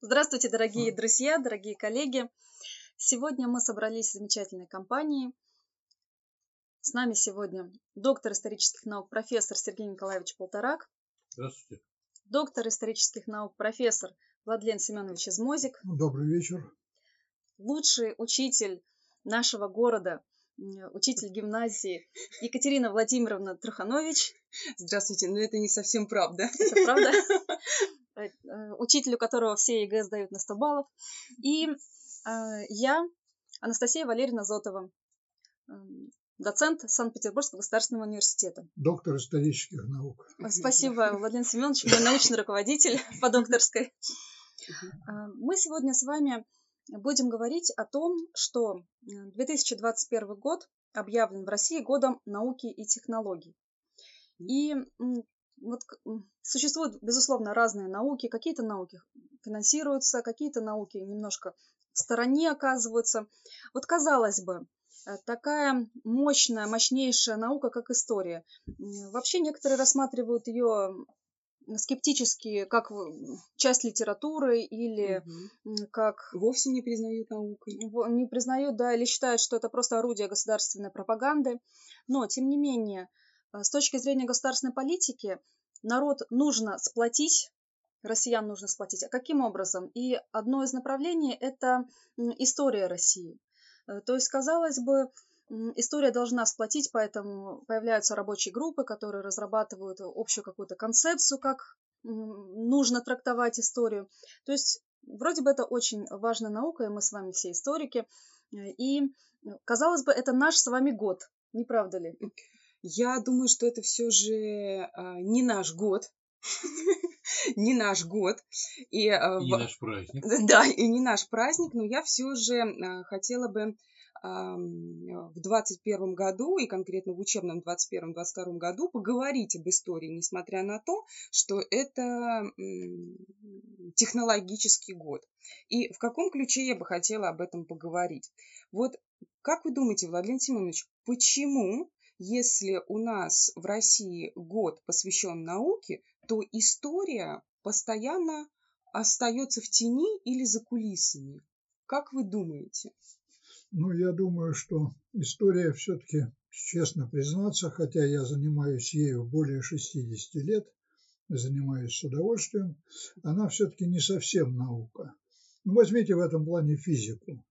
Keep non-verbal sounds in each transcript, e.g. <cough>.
Здравствуйте, дорогие друзья, дорогие коллеги. Сегодня мы собрались в замечательной компании. С нами сегодня доктор исторических наук, профессор Сергей Николаевич Полторак. Здравствуйте. Доктор исторических наук, профессор Владлен Семенович Измозик. Добрый вечер. Лучший учитель нашего города, учитель гимназии Екатерина Владимировна Труханович. Здравствуйте, но это не совсем правда. Это правда? <laughs> Э, учителю которого все ЕГЭ сдают на 100 баллов. И э, я, Анастасия Валерьевна Зотова, эм, доцент Санкт-Петербургского государственного университета. Доктор исторических наук. Спасибо, Владимир Семенович, мой научный руководитель <laughs> по докторской. Э, мы сегодня с вами будем говорить о том, что 2021 год объявлен в России годом науки и технологий. И вот существуют, безусловно, разные науки. Какие-то науки финансируются, какие-то науки немножко в стороне оказываются. Вот казалось бы, э, такая мощная, мощнейшая наука, как история. Вообще некоторые рассматривают ее скептически, как часть литературы или угу. как... Вовсе не признают наукой. Не признают, да, или считают, что это просто орудие государственной пропаганды. Но, тем не менее, э, с точки зрения государственной политики, народ нужно сплотить, россиян нужно сплотить. А каким образом? И одно из направлений – это история России. Э, то есть, казалось бы, история должна сплотить, поэтому появляются рабочие группы, которые разрабатывают общую какую-то концепцию, как нужно трактовать историю. То есть, вроде бы это очень важная наука, и мы с вами все историки. Э, и, казалось бы, это наш с вами год, не правда ли? Я думаю, что это все же а, не наш год, <laughs> не наш год. И, а, и не наш праздник. <laughs> Да, и не наш праздник, но я все же а, хотела бы в 2021 году и конкретно в учебном 2021-2022 году поговорить об истории, несмотря на то, что это технологический год. И в каком ключе я бы хотела об этом поговорить? Вот как вы думаете, Владимир Семенович, почему если у нас в России год посвящен науке, то история постоянно остается в тени или за кулисами. Как вы думаете? Ну, я думаю, что история все-таки, честно признаться, хотя я занимаюсь ею более 60 лет, занимаюсь с удовольствием, она все-таки не совсем наука. Ну, возьмите в этом плане физику.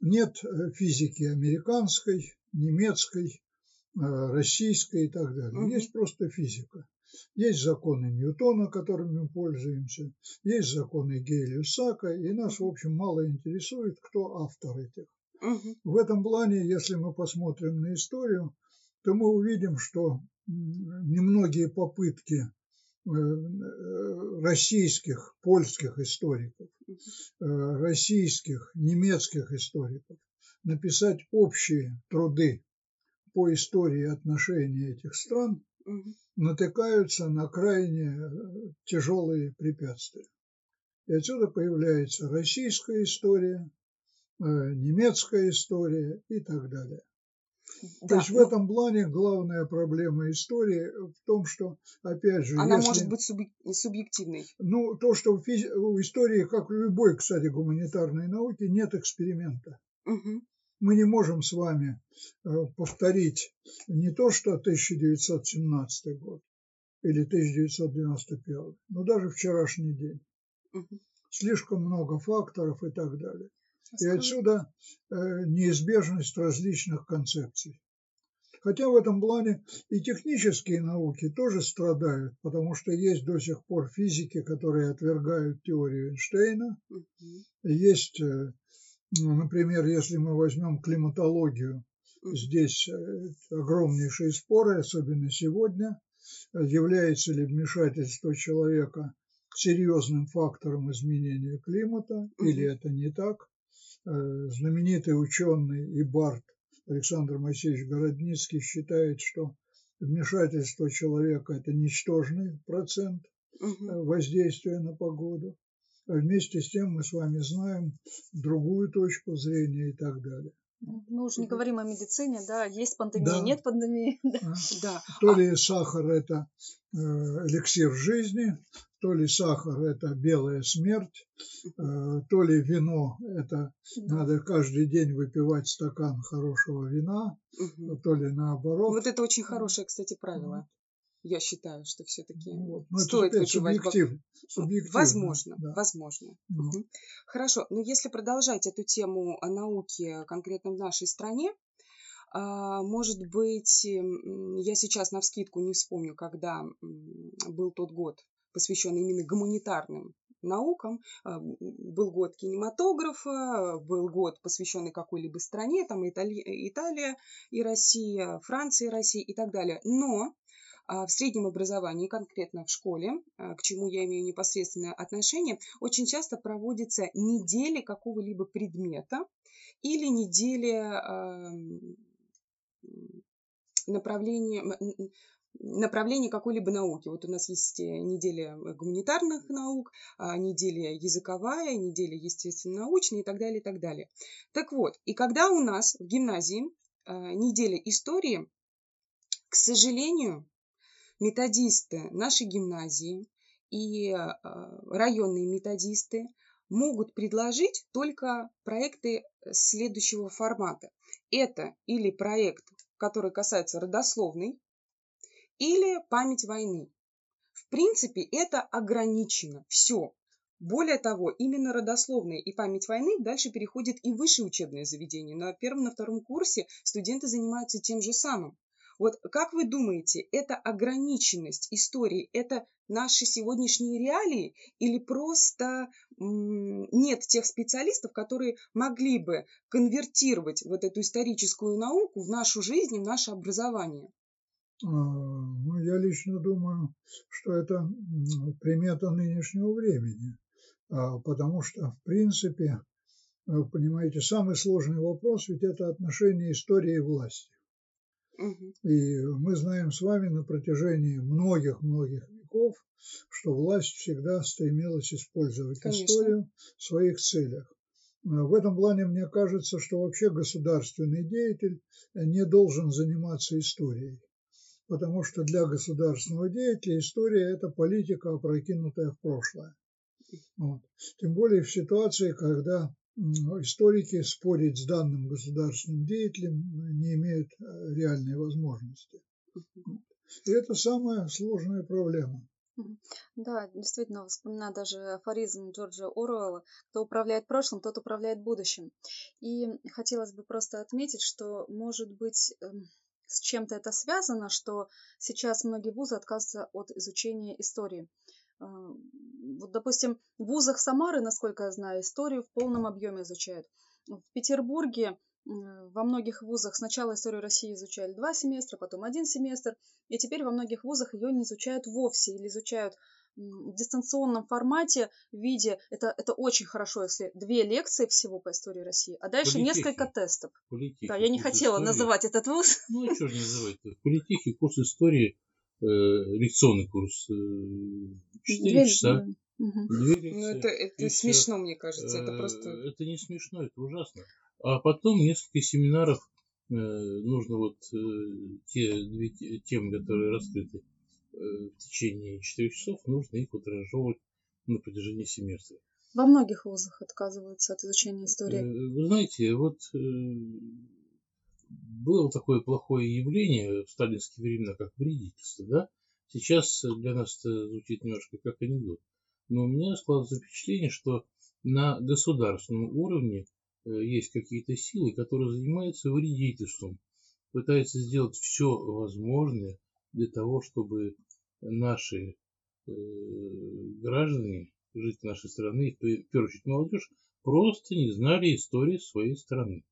Нет э, физики американской, немецкой, российская и так далее. Угу. Есть просто физика. Есть законы Ньютона, которыми мы пользуемся, есть законы Гелиусака, и нас, в общем, мало интересует, кто автор этих. Угу. В этом плане, если мы посмотрим на историю, то мы увидим, что немногие попытки э, э, российских, польских историков, российских, немецких историков написать общие труды по истории отношений этих стран натыкаются на крайне э, тяжелые препятствия. И отсюда появляется российская история, э, немецкая история и так далее. Да, То есть в этом плане главная проблема истории в том, что, опять же, она если, может быть субъективной. Ну, то, что в, физи- в истории, как в любой, кстати, гуманитарной науке, нет эксперимента. Угу мы не можем с вами э, повторить не то, что 1917 год или 1991, но даже вчерашний день. Угу. Слишком много факторов и так далее. И отсюда э, неизбежность различных концепций. Хотя в этом плане и технические науки тоже страдают, потому что есть до сих пор физики, которые отвергают теорию Эйнштейна, есть э, например, если мы возьмем климатологию, здесь э, огромнейшие споры, особенно сегодня, является ли вмешательство человека серьезным фактором изменения климата, или это не так. Э, знаменитый ученый и бард Александр Моисеевич Городницкий считает, что вмешательство человека – это ничтожный процент э, воздействия на погоду. Вместе с тем мы с вами знаем другую точку зрения и так далее. Мы уже не говорим о медицине, да, есть пандемия, да. нет пандемии. <laughs> Да. Да. То ли сахар это э, эликсир жизни, то ли сахар это белая смерть, э, то ли вино это да. надо каждый день выпивать стакан хорошего вина, угу. то ли наоборот. Вот это очень хорошее, кстати, правило. Я считаю, что все-таки вот. Ну, стоит это, выпивать. Субъектив, субъективно. Возможно, да. возможно. Угу. Хорошо, но если продолжать эту тему о науке конкретно в нашей стране, а, может быть, я сейчас на вскидку не вспомню, когда был тот год, посвященный именно гуманитарным наукам. А, был год кинематографа, был год, посвященный какой-либо стране, там Итали... Италия и Россия, Франция и Россия и так далее. Но в среднем образовании, конкретно в школе, а, к чему я имею непосредственное отношение, очень часто проводятся недели какого-либо предмета или недели направления направление какой-либо науки. Вот у нас есть э, неделя гуманитарных наук, а, неделя языковая, неделя естественно-научная и так далее, и так далее. Так вот, и когда у нас в гимназии неделя истории, к сожалению, методисты нашей гимназии и а, районные методисты могут предложить только проекты следующего формата. Это или проект, который касается родословной, или память войны. В принципе, это ограничено. Все. Более того, именно родословная и память войны дальше переходит и в высшее учебное заведение. На первом, на втором курсе студенты занимаются тем же самым. Вот как вы думаете, эта ограниченность истории, это наши сегодняшние реалии или просто нет тех специалистов, которые могли бы конвертировать вот эту историческую науку в нашу жизнь, в наше образование? А, ну, я лично думаю, что это примета нынешнего времени, а, потому что, в принципе, вы понимаете, самый сложный вопрос ведь это отношение истории и власти. И мы знаем с вами на протяжении многих-многих веков, что власть всегда стремилась использовать Конечно. историю в своих целях. В этом плане мне кажется, что вообще государственный деятель не должен заниматься историей, потому что для государственного деятеля история – это политика, опрокинутая в прошлое. Вот. Тем более в ситуации, когда историки спорить с данным государственным деятелем не имеют э, реальной возможности. И это самая сложная проблема. Да, действительно, вспоминаю даже афоризм Джорджа Оруэлла «Кто управляет прошлым, тот управляет будущим». И хотелось бы просто отметить, что, может быть, эм, с чем-то это связано, что сейчас многие вузы отказываются от изучения истории. А, вот, допустим, в вузах Самары, насколько я знаю, историю в полном объеме изучают. В Петербурге во многих вузах сначала историю России изучали два семестра, потом один семестр, и теперь во многих вузах ее не изучают вовсе или изучают в дистанционном формате, в виде, это, это очень хорошо, если две лекции всего по истории России, а дальше Политехи. несколько тестов. Политехи, да, я не хотела истории. называть этот вуз. Ну, что же называть? Политехи, курс истории лекционный курс, э, 4 часа. Угу. Две ну, это, это смешно, все. мне кажется, это просто... Э, это не смешно, это ужасно. А потом несколько семинаров, э, нужно вот э, те две темы, которые раскрыты э, в течение четырех часов, нужно их вот разжевывать на протяжении семестра. Во многих вузах отказываются от изучения истории. Э, вы знаете, вот э, было такое плохое явление в сталинские времена, как вредительство, да? Сейчас для нас это звучит немножко как анекдот. Но у меня складывается впечатление, что на государственном уровне э, есть какие-то силы, которые занимаются вредительством, пытаются сделать все возможное для того, чтобы наши э, граждане, жители нашей страны, в первую очередь молодежь, просто не знали истории своей страны.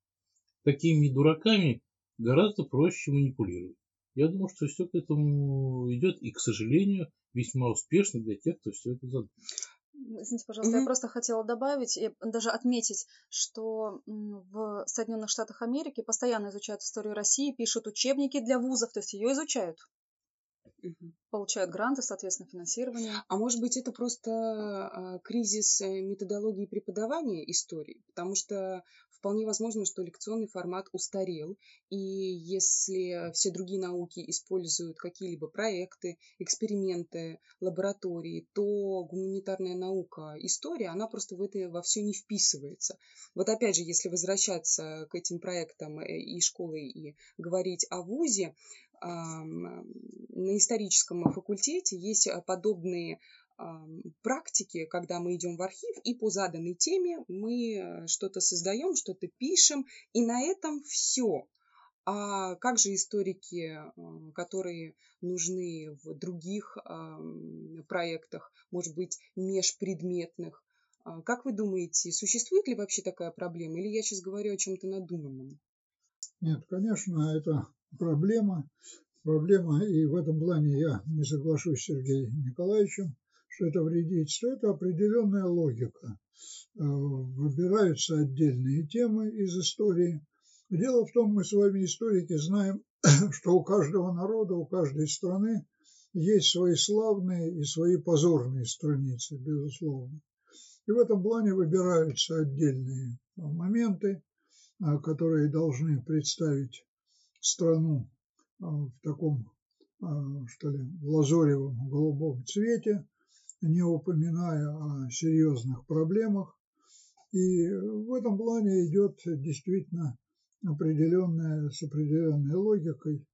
Такими дураками гораздо проще манипулировать. Я думаю, что все к этому идет, и, к сожалению, весьма успешно для тех, кто все это задумал. Извините, пожалуйста, mm-hmm. я просто хотела добавить и даже отметить, что в Соединенных Штатах Америки постоянно изучают историю России, пишут учебники для вузов, то есть ее изучают. Получают гранты, соответственно, финансирование. А может быть, это просто а, кризис э, методологии преподавания истории? Потому что вполне возможно, что лекционный формат устарел, и если все другие науки используют какие-либо проекты, эксперименты, лаборатории, то гуманитарная наука, история, она просто в это во все не вписывается. Вот опять же, если возвращаться к этим проектам э, и школы, и говорить о ВУЗе, на историческом факультете есть а, подобные практики, когда мы идем в архив и по заданной теме мы э, что-то создаем, что-то пишем, и на этом все. А как же историки, э, которые нужны в других проектах, может быть, межпредметных? А как вы думаете, существует ли вообще такая проблема, или я сейчас говорю о чем-то надуманном? Нет, конечно, это проблема. Проблема, и в этом плане я не соглашусь с Сергеем Николаевичем, что это вредительство. Это определенная логика. Э, выбираются отдельные темы из истории. Дело в том, мы с вами, историки, знаем, <coughs> что у каждого народа, у каждой страны есть свои славные и свои позорные страницы, безусловно. И в этом плане выбираются отдельные моменты, э, которые должны представить страну а, в таком, а, что ли, лазоревом голубом цвете, не упоминая о серьезных проблемах. И в этом плане идет действительно определенная, с определенной логикой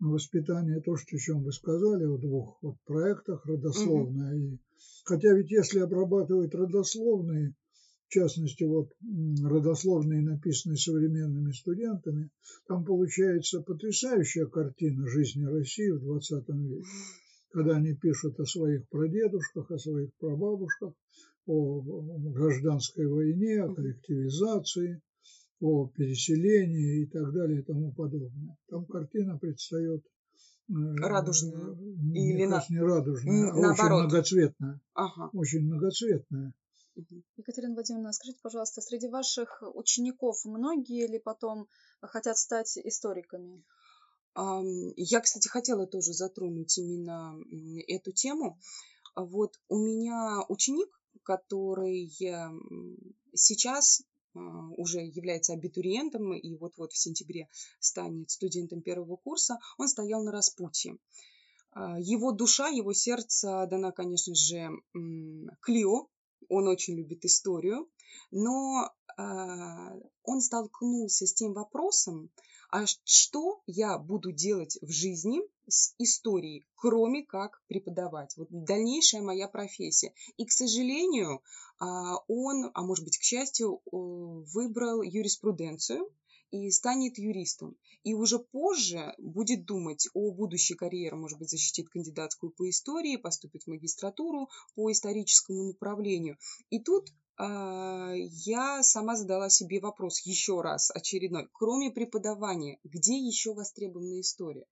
воспитание, то, что, о чем вы сказали, о двух вот проектах, родословное. Mm-hmm. И, хотя ведь если обрабатывать родословные, в частности, вот родословные, написанные современными студентами, там получается потрясающая картина жизни России в 20 веке, когда они пишут о своих прадедушках, о своих прабабушках, о гражданской войне, о коллективизации, о переселении и так далее и тому подобное. Там картина предстает э, радужная или на... не радужная, а очень многоцветная. Ага. Очень многоцветная. Екатерина Владимировна, скажите, пожалуйста, среди ваших учеников многие ли потом хотят стать историками? Я, кстати, хотела тоже затронуть именно эту тему. Вот у меня ученик, который сейчас а, уже является абитуриентом и вот-вот в сентябре станет студентом первого курса, он стоял на распутье. А, его душа, его сердце дана, конечно же, Клио, он очень любит историю, но э, он столкнулся с тем вопросом, а что я буду делать в жизни с историей, кроме как преподавать. Вот дальнейшая моя профессия. И, к сожалению, он, а может быть, к счастью, выбрал юриспруденцию, и станет юристом. И уже позже будет думать о будущей карьере, может быть, защитит кандидатскую по истории, поступит в магистратуру по историческому направлению. И тут э, я сама задала себе вопрос еще раз очередной. Кроме преподавания, где еще востребована история?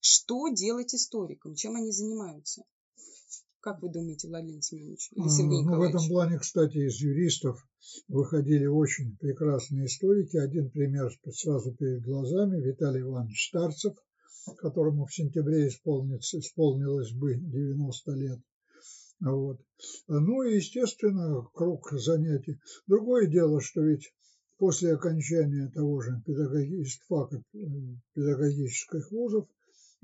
Что делать историкам? Чем они занимаются? Как вы думаете, Владимир Семенович или Сергей ну, В этом плане, кстати, из юристов выходили очень прекрасные историки. Один пример сразу перед глазами. Виталий Иванович Старцев, которому в сентябре исполнится, исполнилось бы 90 лет. Вот. Ну и, естественно, круг занятий. Другое дело, что ведь после окончания того же педагогического, э, педагогических вузов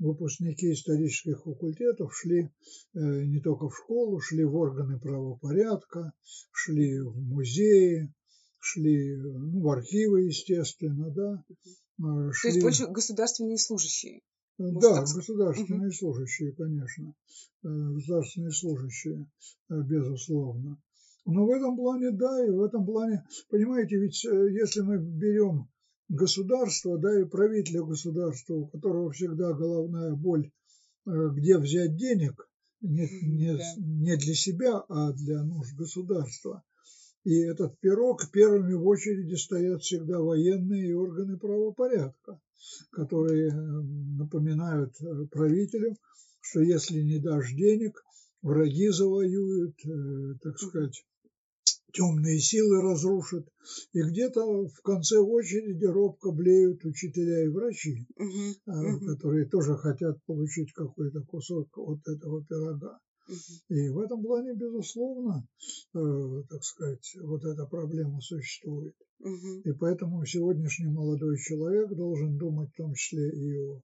выпускники исторических факультетов шли э, не только в школу, шли в органы правопорядка, шли в музеи, шли ну, в архивы, естественно, да. Шли... То есть больше государственные служащие? Да, государственные угу. служащие, конечно. Э, государственные служащие, э, безусловно. Но в этом плане, да, и в этом плане, понимаете, ведь если мы берем государства, да, и правителя государства, у которого всегда головная боль, э, где взять денег, не, не, не для себя, а для нужд государства. И этот пирог первыми в очереди стоят всегда военные и органы правопорядка, которые э, напоминают э, правителю, что если не дашь денег, враги завоюют, так сказать, темные силы разрушат. И где-то в конце очереди робко блеют учителя и врачи, угу, которые тоже хотят получить какой-то кусок от этого пирога. И в этом плане, безусловно, э, так сказать, вот эта проблема существует. И поэтому сегодняшний молодой человек должен думать в том числе и о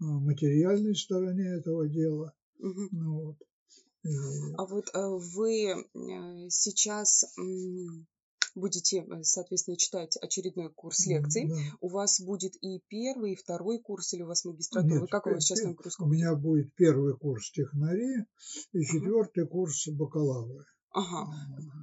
материальной стороне этого дела. Ну, вот. А вот э, вы э, сейчас будете, э, соответственно, читать очередной курс лекций. Да. У вас будет и первый, и второй курс, или у вас магистратура? Нет, как у вас сейчас нагрузка? У меня будет первый курс технари и четвертый ага. курс бакалавра. Ага.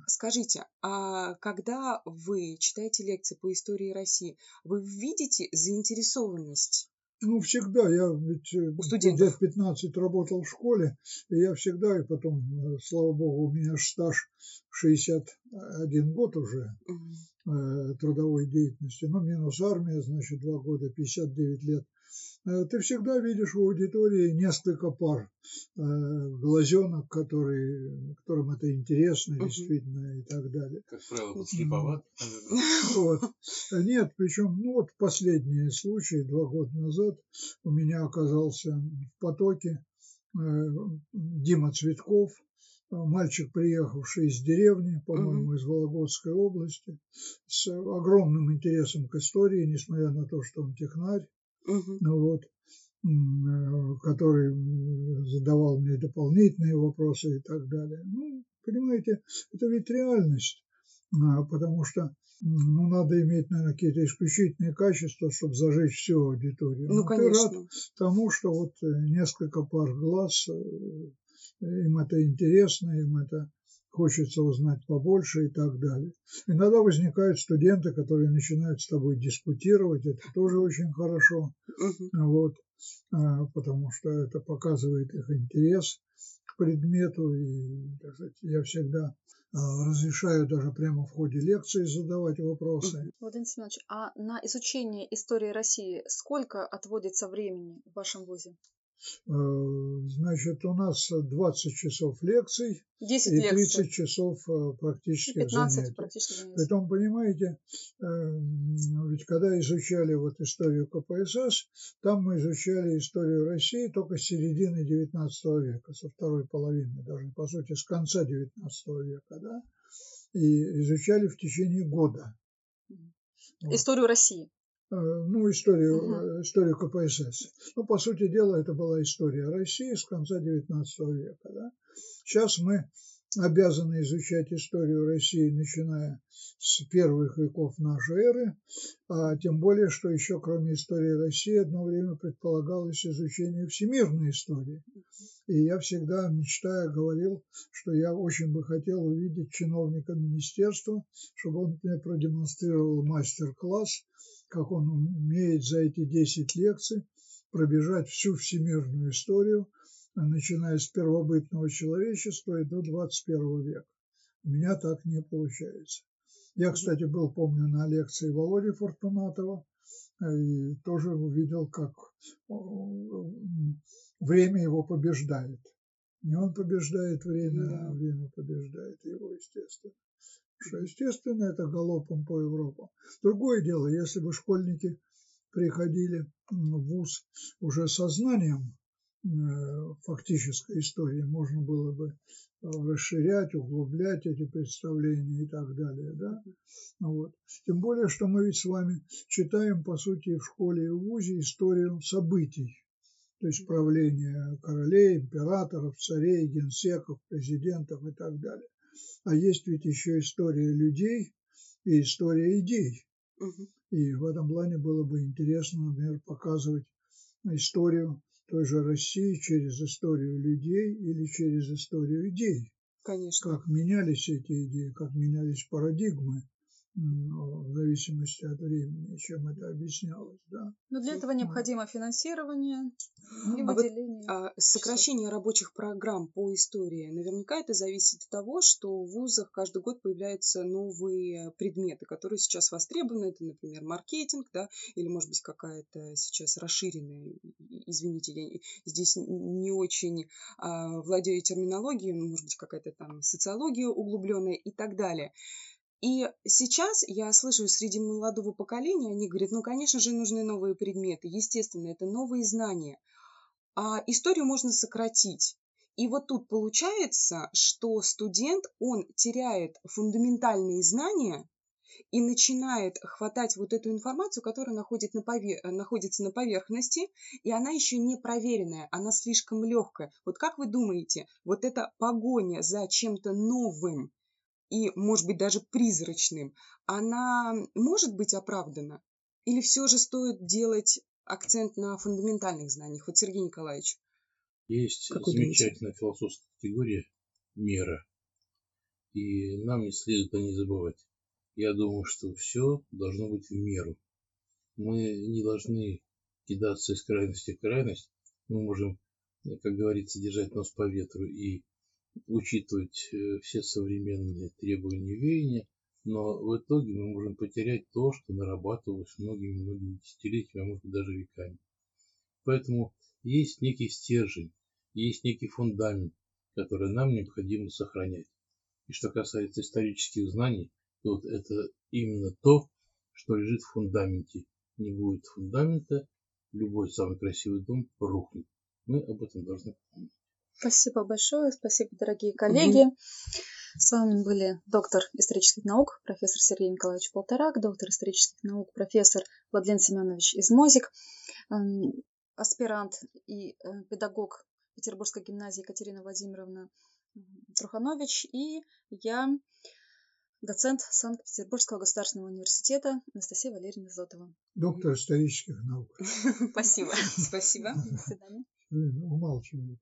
Скажите, а когда вы читаете лекции по истории России, вы видите заинтересованность ну, всегда. Я ведь э, лет 15 работал в школе, и я всегда, и потом, э, слава богу, у меня стаж 61 год уже э, трудовой деятельности, ну, минус армия, значит, два года, 59 лет ты всегда видишь в аудитории несколько пар э, глазенок, которые, которым это интересно действительно и так далее. Как правило, подслеповат. Вот. Нет, причем, ну вот последние случаи, два года назад у меня оказался в потоке э, Дима Цветков, мальчик, приехавший из деревни, по-моему, из Вологодской области, с огромным интересом к истории, несмотря на то, что он технарь, угу. вот, э, который задавал мне дополнительные вопросы и так далее. Ну, понимаете, это ведь реальность, а, потому что ну, надо иметь, наверное, какие-то исключительные качества, чтобы зажечь всю аудиторию. Ну, Но конечно. Ты рад тому, что вот э, несколько пар глаз, э, им это интересно, им это хочется узнать побольше и так далее. Иногда возникают студенты, которые начинают с тобой дискутировать, это тоже очень хорошо, вот, а, потому что это показывает их интерес к предмету, и так сказать, я всегда а, разрешаю даже прямо в ходе лекции задавать вопросы. Владимир Семенович, а на изучение истории России сколько отводится времени в вашем вузе? Э, значит, у нас 20 часов лекций 10 и 30 лекций. часов э, практических 15 занятий. практических занятий. Притом, понимаете, э, ведь когда изучали вот историю КПСС, там мы изучали историю России только с середины 19 века, со второй половины, даже по сути с конца 19 века, да, и изучали в течение года. Историю России. Э, ну, историю, угу. историю КПСС. Ну, по сути дела, это была история России с конца XIX века. Да? Сейчас мы обязаны изучать историю России, начиная с первых веков нашей эры, а тем более, что еще кроме истории России одно время предполагалось изучение всемирной истории. И я всегда, мечтая, говорил, что я очень бы хотел увидеть чиновника министерства, чтобы он мне продемонстрировал мастер-класс как он умеет за эти 10 лекций пробежать всю всемирную историю, начиная с первобытного человечества и до 21 века. У меня так не получается. Я, кстати, был, помню, на лекции Володи Фортунатова и тоже увидел, как время его побеждает. Не он побеждает время, а время побеждает его, естественно что, естественно, это галопом по Европам. Другое дело, если бы школьники приходили в ВУЗ уже со знанием э, фактической истории, можно было бы расширять, углублять эти представления и так далее. Да? Вот. Тем более, что мы ведь с вами читаем, по сути, в школе и в ВУЗе историю событий, то есть правления королей, императоров, царей, генсеков, президентов и так далее. А есть ведь еще история людей и история идей. Угу. И в этом плане было бы интересно, например, показывать историю той же России через историю людей или через историю идей. Конечно. Как менялись эти идеи, как менялись парадигмы в зависимости от времени, чем это объяснялось. Да? Но для этого необходимо финансирование и А вот, выделение. а, сокращение рабочих программ по истории, наверняка это зависит от того, что в вузах каждый год появляются новые предметы, которые сейчас востребованы. Это, например, маркетинг, да, или, может быть, какая-то сейчас расширенная, извините, я здесь не очень а, владею терминологией, ну, может быть, какая-то там социология углубленная и так далее. И сейчас я слышу среди молодого поколения, они говорят, ну, конечно же, нужны новые предметы. Естественно, это новые знания. А историю можно сократить. И вот тут получается, что студент, он теряет фундаментальные знания и начинает хватать вот эту информацию, которая находит на пове- находится на поверхности, и она еще не проверенная, она слишком легкая. Вот как вы думаете, вот эта погоня за чем-то новым и, может быть, даже призрачным, она может быть оправдана? Или все же стоит делать акцент на фундаментальных знаниях? Вот Сергей Николаевич. Есть Как думаете? замечательная философская категория мера. И нам не следует о ней забывать. Я думаю, что все должно быть в меру. Мы не должны кидаться из крайности в крайность. Мы можем, как говорится, держать нос по ветру и учитывать э, все современные требования веяния, но в итоге мы можем потерять то, что нарабатывалось многими-многими десятилетиями, а может быть даже веками. Поэтому есть некий стержень, есть некий фундамент, который нам необходимо сохранять. И что касается исторических знаний, то вот это именно то, что лежит в фундаменте. Не будет фундамента, любой самый красивый дом рухнет. Мы об этом должны помнить. Спасибо большое, спасибо, дорогие коллеги. С вами были доктор исторических наук, профессор Сергей Николаевич Полторак, доктор исторических наук, профессор Владлен Семенович Измозик, эм, аспирант и э, педагог Петербургской гимназии Екатерина Владимировна Труханович и я, доцент Санкт-Петербургского государственного университета Анастасия Валерьевна Зотова. Доктор исторических наук. <laughs> Спасибо. <laughs> Спасибо. <laughs> До свидания время умалчивает.